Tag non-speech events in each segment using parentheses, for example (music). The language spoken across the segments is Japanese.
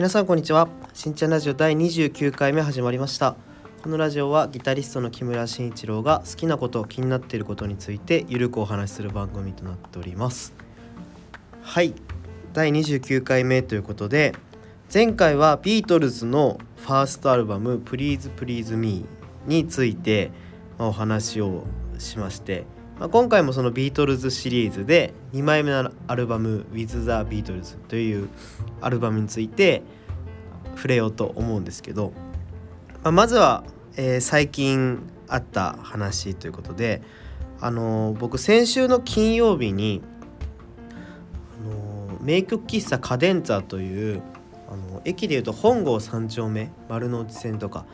皆さんこんにちは。しんちゃんラジオ第29回目始まりました。このラジオはギタリストの木村慎一郎が好きなこと気になっていることについてゆるくお話しする番組となっております。はい。第29回目ということで前回はビートルズのファーストアルバム「Please Please Me」についてお話をしましてまあ、今回もそのビートルズシリーズで2枚目のアルバム「With the Beatles」というアルバムについて触れようと思うんですけど、まあ、まずは、えー、最近あった話ということで、あのー、僕先週の金曜日に、あのー、名曲喫茶カデンツァというあの駅でいうと本郷三丁目丸の内線とか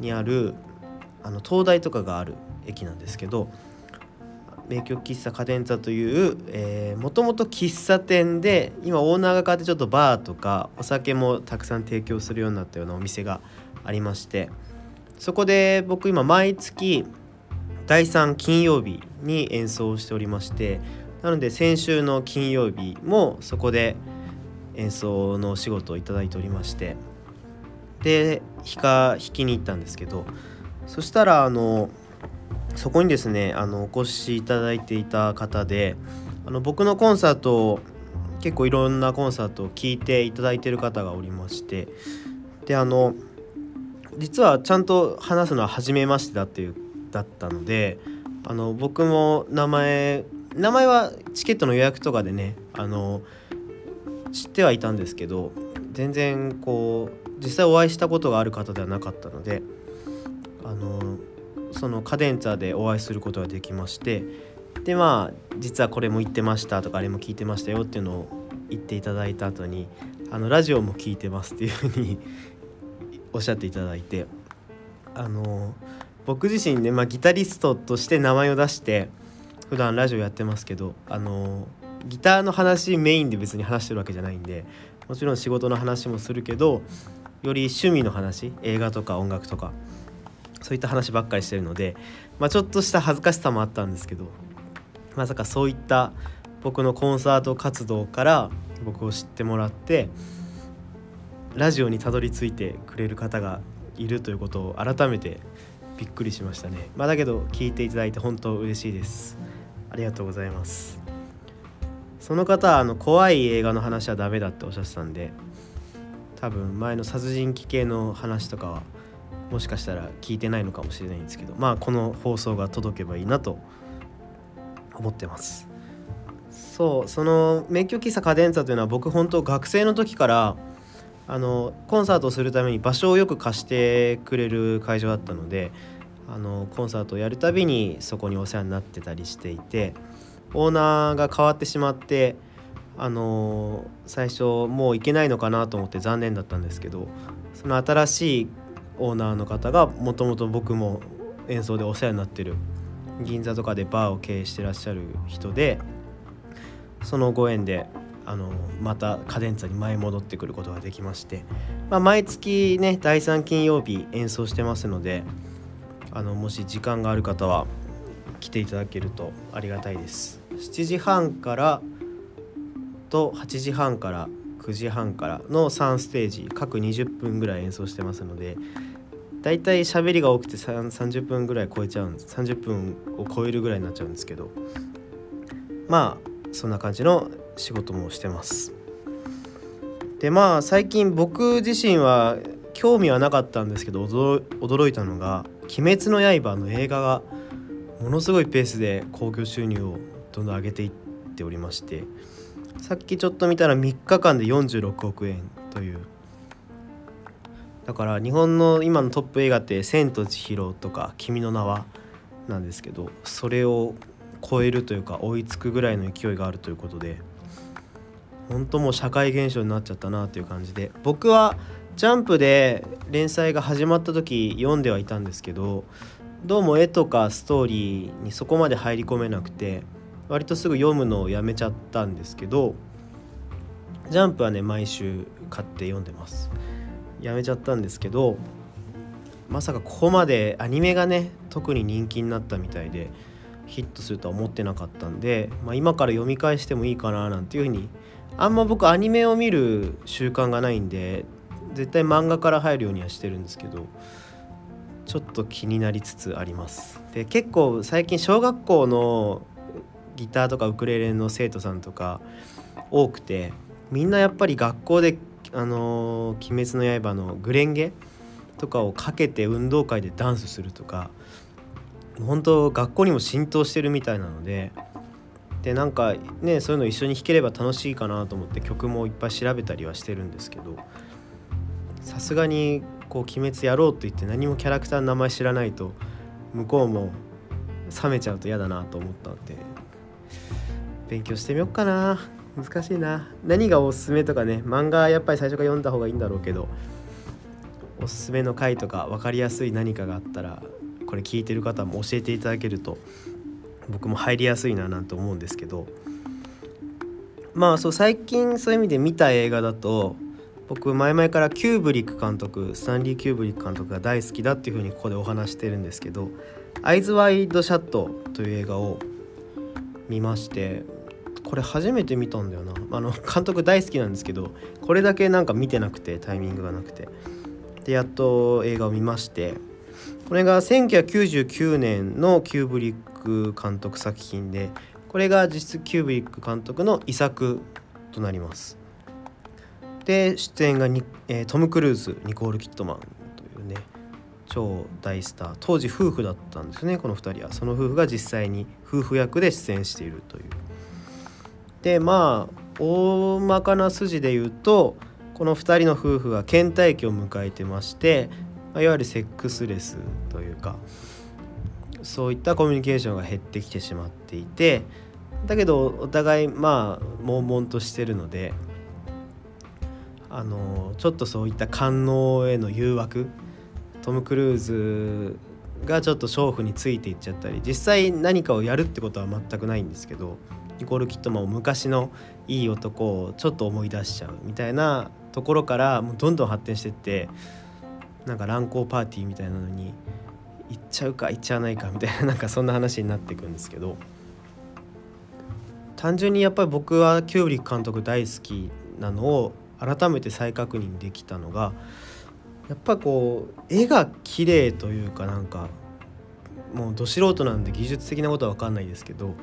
にあるあの東大とかがある駅なんですけど名曲喫茶カデンツァというもともと喫茶店で今オーナーが変わってちょっとバーとかお酒もたくさん提供するようになったようなお店がありましてそこで僕今毎月第3金曜日に演奏しておりましてなので先週の金曜日もそこで演奏のお仕事をいただいておりましてで弾か弾きに行ったんですけどそしたらあのそこにですねあのお越しいただいていた方であの僕のコンサートを結構いろんなコンサートを聴いていただいてる方がおりましてであの実はちゃんと話すのは初めましてだっていうだったのであの僕も名前名前はチケットの予約とかでねあの知ってはいたんですけど全然こう実際お会いしたことがある方ではなかったのであのそのカデンツァでお会いすることができましてでまあ実はこれも言ってましたとかあれも聞いてましたよっていうのを言っていただいた後にあのラジオも聞いてますっていうふうにおっしゃっていただいてあの僕自身ね、まあ、ギタリストとして名前を出して普段ラジオやってますけどあのギターの話メインで別に話してるわけじゃないんでもちろん仕事の話もするけどより趣味の話映画とか音楽とかそういった話ばっかりしてるので、まあ、ちょっとした恥ずかしさもあったんですけどまさかそういった僕のコンサート活動から僕を知ってもらってラジオにたどり着いてくれる方がいるということを改めてびっくりしましたね。まあ、だけど聞いていただいて本当嬉しいです。ありがとうございます。その方はあの怖い映画の話はダメだっておっしゃってたんで多分前の殺人鬼系の話とかはもしかしたら聞いてないのかもしれないんですけどまあこの放送が届けばいいなと思ってます。そうその名曲喫茶カデンツァというのは僕本当学生の時からあのコンサートをするために場所をよく貸してくれる会場だったのであのコンサートをやるたびにそこにお世話になってたりしていてオーナーが変わってしまってあの最初もう行けないのかなと思って残念だったんですけどその新しいオーナーの方がもともと僕も演奏でお世話になってる銀座とかでバーを経営してらっしゃる人でそのご縁であのまたカデンツァに前戻ってくることができまして、まあ、毎月ね第3金曜日演奏してますのであのもし時間がある方は来ていただけるとありがたいです。7時半からと8時半から9時半からの3ステージ各20分ぐらい演奏してますのでだいたい喋りが多くて30分ぐらい超えちゃうんです。30分を超えるぐらいになっちゃうんですけど。まあそんな感じの仕事もしてます。でまあ最近僕自身は興味はなかったんですけど驚いたのが「鬼滅の刃」の映画がものすごいペースで興行収入をどんどん上げていっておりましてさっきちょっと見たら3日間で46億円というだから日本の今のトップ映画って「千と千尋」とか「君の名は」なんですけどそれを超えるというか追いつくぐらいの勢いがあるということで本当もう社会現象になっちゃったなという感じで僕はジャンプで連載が始まった時読んではいたんですけどどうも絵とかストーリーにそこまで入り込めなくて割とすぐ読むのをやめちゃったんですけどジャンプはね毎週買って読んでます。やめちゃったんですけどまさかここまでアニメがね特に人気になったみたいでヒットするとは思ってなかったんで、まあ、今から読み返してもいいかななんていうふうにあんま僕アニメを見る習慣がないんで絶対漫画から入るようにはしてるんですけどちょっと気になりつつあります。で結構最近小学校のギターとかウクレレの生徒さんとか多くてみんなやっぱり学校で「あの鬼滅の刃」のグレンゲとかをかけて運動会でダンスするとか本当学校にも浸透してるみたいなのででなんかねそういうの一緒に弾ければ楽しいかなと思って曲もいっぱい調べたりはしてるんですけどさすがにこう「鬼滅やろう」と言って何もキャラクターの名前知らないと向こうも冷めちゃうと嫌だなと思ったので勉強してみよっかな。難しいな。何がおすすめとかね。漫画やっぱり最初から読んだ方がいいんだろうけど。おすすめの回とか分かりやすい何かがあったらこれ聞いてる方も教えていただけると僕も入りやすいななんて思うんですけど。まあそう最近そういう意味で見た映画だと僕前々からキューブリック監督スタンリー・キューブリック監督が大好きだっていうふうにここでお話してるんですけど「アイズ・ワイド・シャット」という映画を見ましてこれ初めて見たんだよな。あの (laughs) 監督大好きなんですけどこれだけなんか見てなくてタイミングがなくて。でやっと映画を見ましてこれが1999年のキューブリック監督作品でこれが実質キューブリック監督の遺作となります。で出演がに、えー、トム・クルーズニコール・キッドマンというね超大スター当時夫婦だったんですねこの2人は。その夫婦が実際に夫婦役で出演しているという。でまあ大まかな筋で言うとこの2人の夫婦は倦怠期を迎えてまして、いわゆるセックスレスというかそういったコミュニケーションが減ってきてしまっていてだけどお互いまあ悶々としてるのであのちょっとそういった官能への誘惑トム・クルーズがちょっと娼婦についていっちゃったり実際何かをやるってことは全くないんですけどニコール・キットマンを昔のいい男をちょっと思い出しちゃうみたいなところからもうどんどん発展してってなんか乱交パーティーみたいなのに行っちゃうか行っちゃわないかみたいな (laughs) なんかそんな話になっていくんですけど。単純にやっぱり僕はキューブリック監督大好きなのを改めて再確認できたのがやっぱこう絵が綺麗というかなんかもうど素人なんで技術的なことは分かんないですけど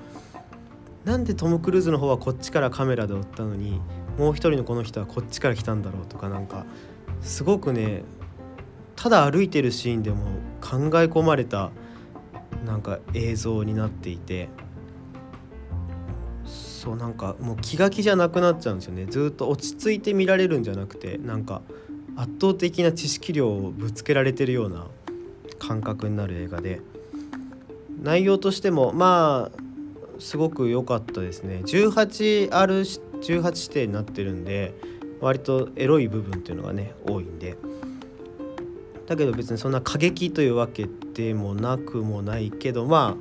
なんでトム・クルーズの方はこっちからカメラで追ったのにもう一人のこの人はこっちから来たんだろうとかなんかすごくねただ歩いてるシーンでも考え込まれたなんか映像になっていてそうなんかもう気が気じゃなくなっちゃうんですよね。ずっと落ち着いて見られるんじゃなくてなんか圧倒的な知識量をぶつけられてるような感覚になる映画で。内容としてもまあすごく良かったですね 18R18 指定になってるんで割とエロい部分っていうのがね多いんでだけど別にそんな過激というわけでもなくもないけどま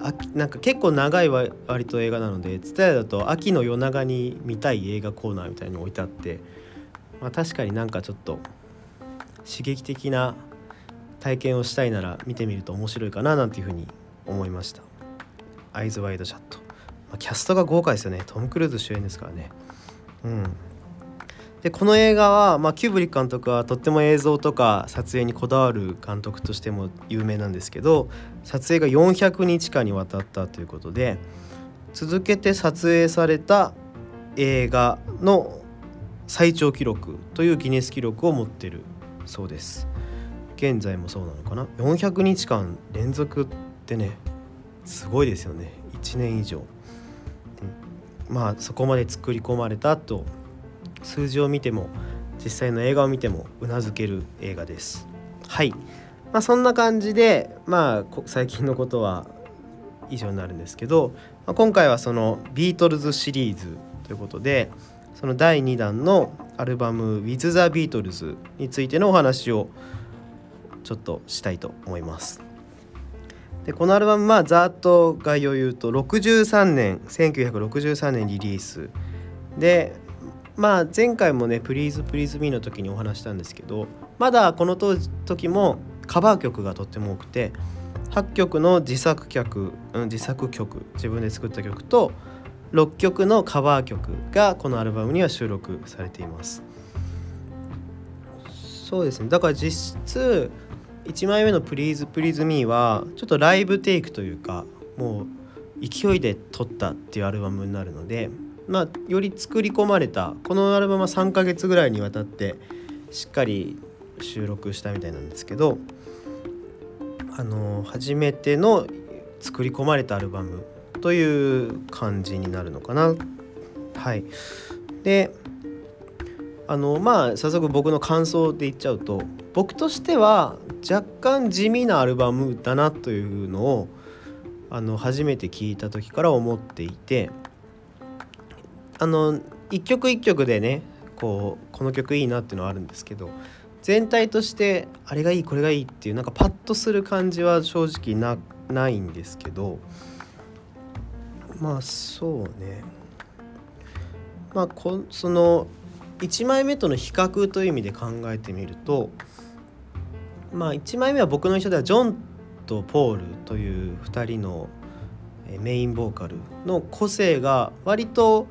あなんか結構長い割と映画なので伝えだと秋の夜長に見たい映画コーナーみたいに置いてあって、まあ、確かになんかちょっと刺激的な体験をしたいなら見てみると面白いかななんていうふうに思いました。アイズワイドシャット、まあ、キャストが豪華ですよね。トム・クルーズ主演ですからね。うん。でこの映画は、まあ、キューブリック監督はとっても映像とか撮影にこだわる監督としても有名なんですけど撮影が400日間にわたったということで続けて撮影された映画の最長記録というギネス記録を持ってるそうです。現在もそうなのかな？400日間連続ってねすごいですよね。1年以上。まあそこまで作り込まれたと数字を見ても実際の映画を見てもうなずける映画です。はい。まあそんな感じでまあ最近のことは以上になるんですけど、まあ、今回はそのビートルズシリーズということでその第2弾のアルバム「With the Beatles」についてのお話をちょっとしたいと思います。でこのアルバムまあざっと概要を言うと63年1963年リリース。でまあ前回もね「プリーズプリーズミーの時にお話したんですけどまだこの当時もカバー曲がとっても多くて8曲の自作曲、うん、自作曲自分で作った曲と6曲のカバー曲がこのアルバムには収録されています。そうですね。だから実質1枚目の「Please Please Me」はちょっとライブテイクというかもう勢いで撮ったっていうアルバムになるのでまあより作り込まれたこのアルバムは3ヶ月ぐらいにわたってしっかり収録したみたいなんですけどあの初めての作り込まれたアルバムという感じになるのかな。はいであのまあ早速僕の感想で言っちゃうと僕としては若干地味なアルバムだなというのをあの初めて聞いた時から思っていてあの一曲一曲でねこうこの曲いいなっていうのはあるんですけど全体としてあれがいいこれがいいっていうなんかパッとする感じは正直なないんですけどまあそうね。まあこその1枚目との比較という意味で考えてみるとまあ1枚目は僕の印象ではジョンとポールという2人のメインボーカルの個性が割と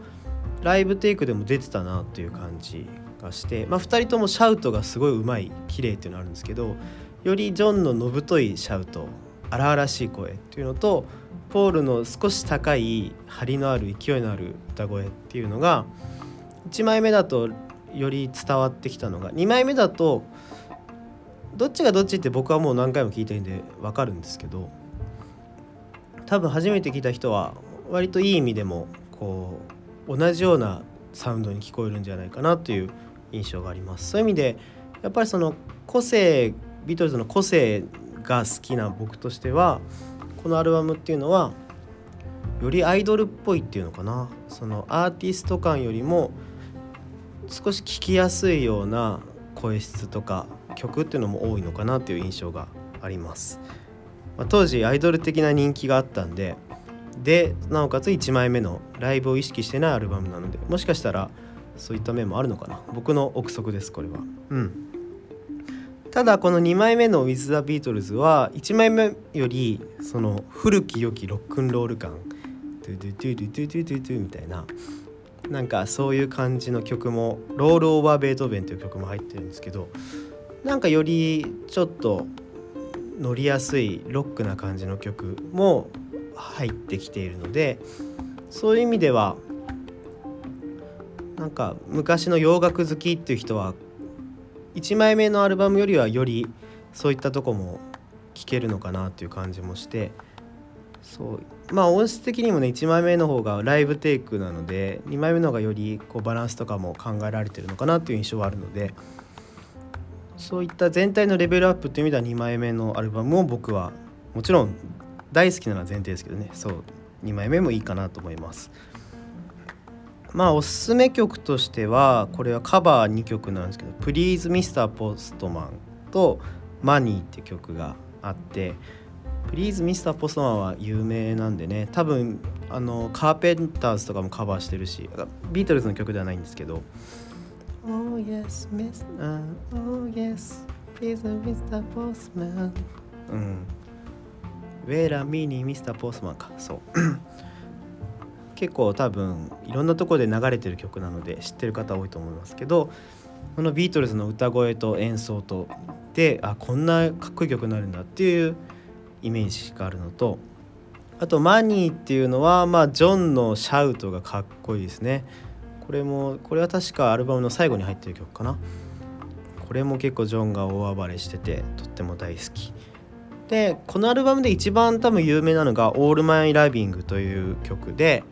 ライブテイクでも出てたなという感じがして、まあ、2人ともシャウトがすごいうまい綺麗っていうのがあるんですけどよりジョンののぶといシャウト荒々しい声っていうのとポールの少し高い張りのある勢いのある歌声っていうのが1枚目だとより伝わってきたのが2枚目だとどっちがどっちって僕はもう何回も聞いてるんで分かるんですけど多分初めて聞いた人は割といい意味でもこう同じようなサウンドに聞こえるんじゃないかなという印象があります。そういう意味でやっぱりその個性ビートルズの個性が好きな僕としてはこのアルバムっていうのはよりアイドルっぽいっていうのかな。そのアーティスト感よりも少し聞きやすいような声質とか曲っていうのも多いのかなという印象があります、まあ、当時アイドル的な人気があったんででなおかつ1枚目のライブを意識してないアルバムなのでもしかしたらそういった面もあるのかな。僕の憶測ですこれは。うん。ただこの2枚目の「With the Beatles」は1枚目よりその古き良きロックンロール感ドゥドゥドゥドゥドゥドゥドゥみたいななんかそういう感じの曲も「ロール・オーバー・ベートーベン」という曲も入ってるんですけどなんかよりちょっと乗りやすいロックな感じの曲も入ってきているのでそういう意味ではなんか昔の洋楽好きっていう人は1枚目のアルバムよりはよりそういったとこも聴けるのかなっていう感じもしてそうまあ音質的にもね1枚目の方がライブテイクなので2枚目の方がよりこうバランスとかも考えられてるのかなっていう印象はあるので。そういった全体のレベルアップという意味では2枚目のアルバムを僕はもちろん大好きなのは前提ですけどねそう2枚目もいいかなと思いますまあおすすめ曲としてはこれはカバー2曲なんですけど「Please Mr. Postman」と「Money」って曲があって「Please Mr. Postman」は有名なんでね多分あのカーペンターズとかもカバーしてるしビートルズの曲ではないんですけど Oh yes, Miss. Uh, oh yes, please, Mr. Postman. うん。ウェラミニミスターポスマンか。そう。(clears throat) 結構多分いろんなとこで流れてる曲なので知ってる方多いと思いますけどこのビートルズの歌声と演奏とであこんなかっこいい曲になるんだっていうイメージがあるのとあと「マニー」っていうのはまあジョンのシャウトがかっこいいですね。これもこれは確かアルバムの最後に入ってる曲かなこれも結構ジョンが大暴れしててとっても大好きでこのアルバムで一番多分有名なのが「オールマイ・ラビング」という曲で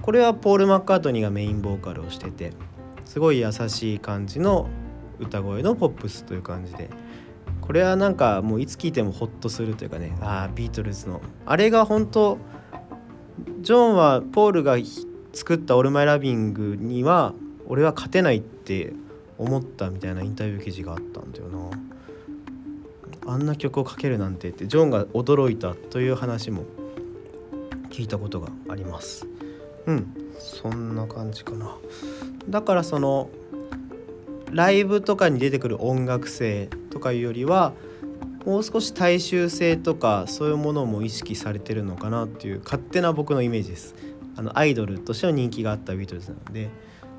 これはポール・マッカートニーがメインボーカルをしててすごい優しい感じの歌声のポップスという感じでこれはなんかもういつ聴いてもホッとするというかね。ああビートルズの。あれが本当ジョンはポールが作った「オールマイ・ラビング」には俺は勝てないって思ったみたいなインタビュー記事があったんだよな。あんな曲をかけるなんてってジョンが驚いたという話も聞いたことがあります。うんそんな感じかな。だからそのライブとかに出てくる音楽性とかいうよりはもう少し大衆性とかそういうものも意識されてるのかなっていう勝手な僕のイメージです。あのアイドルとしての人気があったビートルズなので。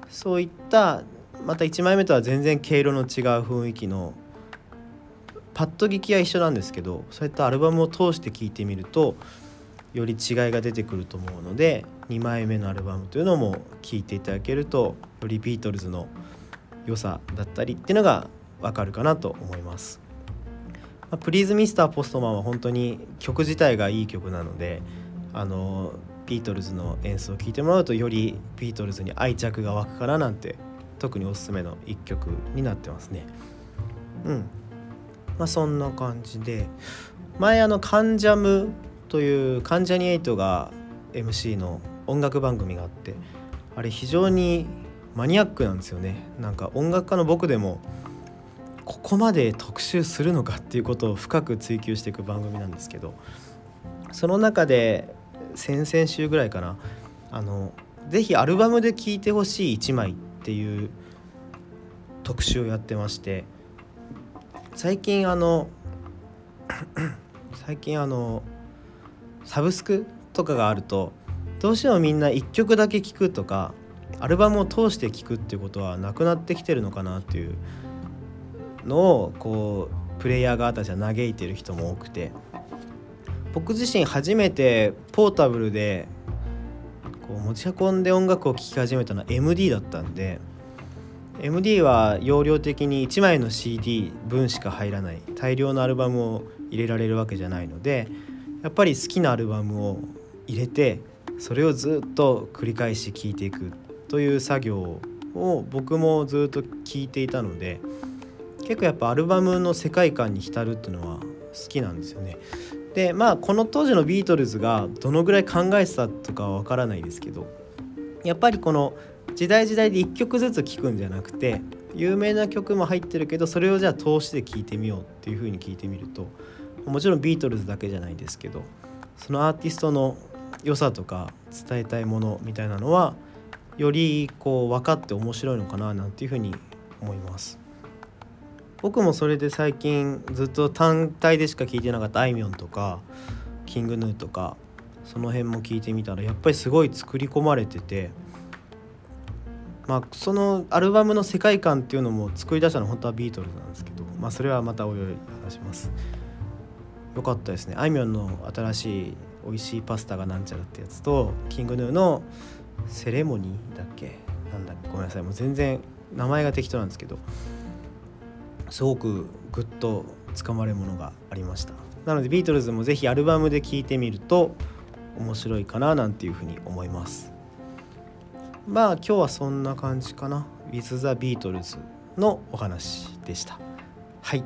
そういったまた1枚目とは全然毛色の違う雰囲気のパッと聞きは一緒なんですけどそういったアルバムを通して聴いてみるとより違いが出てくると思うので2枚目のアルバムというのも聴いていただけるとよりビートルズの良さだったりっていうのがわかるかなと思います。まあ、プリーズミスターポストマンは本当に曲自体がいい曲なのであのビートルズの演奏を聴いてもらうとよりビートルズに愛着が湧くかななんて特におすすめの一曲になってますね。うんまあ、そんな感じで前あの「カンジャム」という関ジャニ∞が MC の音楽番組があってあれ非常にマニアックなんですよねなんか音楽家の僕でもここまで特集するのかっていうことを深く追求していく番組なんですけどその中で先々週ぐらいかなあのぜひアルバムで聴いてほしい1枚っていう特集をやってまして最近あの (coughs) 最近あのサブスクとかがあるとどうしてもみんな1曲だけ聴くとかアルバムを通して聴くっていうことはなくなってきてるのかなっていうのをこうプレイヤー側たちは嘆いてる人も多くて。僕自身初めてポータブルでこう持ち運んで音楽を聴き始めたのは MD だったんで MD は容量的に1枚の CD 分しか入らない大量のアルバムを入れられるわけじゃないのでやっぱり好きなアルバムを入れてそれをずっと繰り返し聴いていくという作業を僕もずっと聞いていたので結構やっぱアルバムの世界観に浸るっていうのは好きなんですよね。でまあこの当時のビートルズがどのぐらい考えてたとかは分からないですけどやっぱりこの時代時代で1曲ずつ聴くんじゃなくて有名な曲も入ってるけどそれをじゃあ通しで聴いてみようっていう風に聞いてみるともちろんビートルズだけじゃないですけどそのアーティストの良さとか伝えたいものみたいなのはよりこう分かって面白いのかななんていうふうに思います僕もそれで最近ずっと単体でしか聞いてなかったあいみょんとかキングヌーとかその辺も聞いてみたらやっぱりすごい作り込まれててまあそのアルバムの世界観っていうのも作り出したの本当はビートルズなんですけどまあそれはまたおいおい話します。よかったですね。あいみょんの新しい美味しいパスタがなんちゃらってやつとキングヌーのセレモニーだっけ？なんだっけ？ごめんなさい。もう全然名前が適当なんですけど。すごくグッとつかまれるものがありました。なのでビートルズもぜひアルバムで聴いてみると面白いかななんていうふうに思います。まあ今日はそんな感じかな。With the Beatles のお話でした。はい。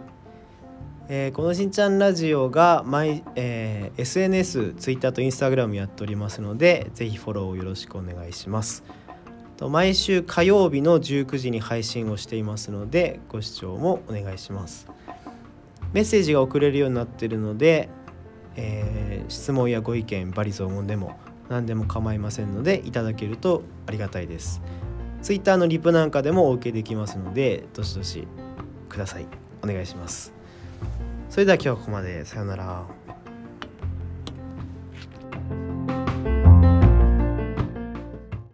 えー、このしんちゃんラジオが毎、えー、SNS、Twitter と Instagram やっておりますので、ぜひフォローをよろしくお願いします。と毎週火曜日の19時に配信をしていますので、ご視聴もお願いします。メッセージが送れるようになっているので、えー、質問やご意見、バリ雑言でも何でも構いませんので、いただけるとありがたいです。Twitter のリプなんかでもお受けできますので、どしどしください。お願いします。それでは今日はここまでさようなら。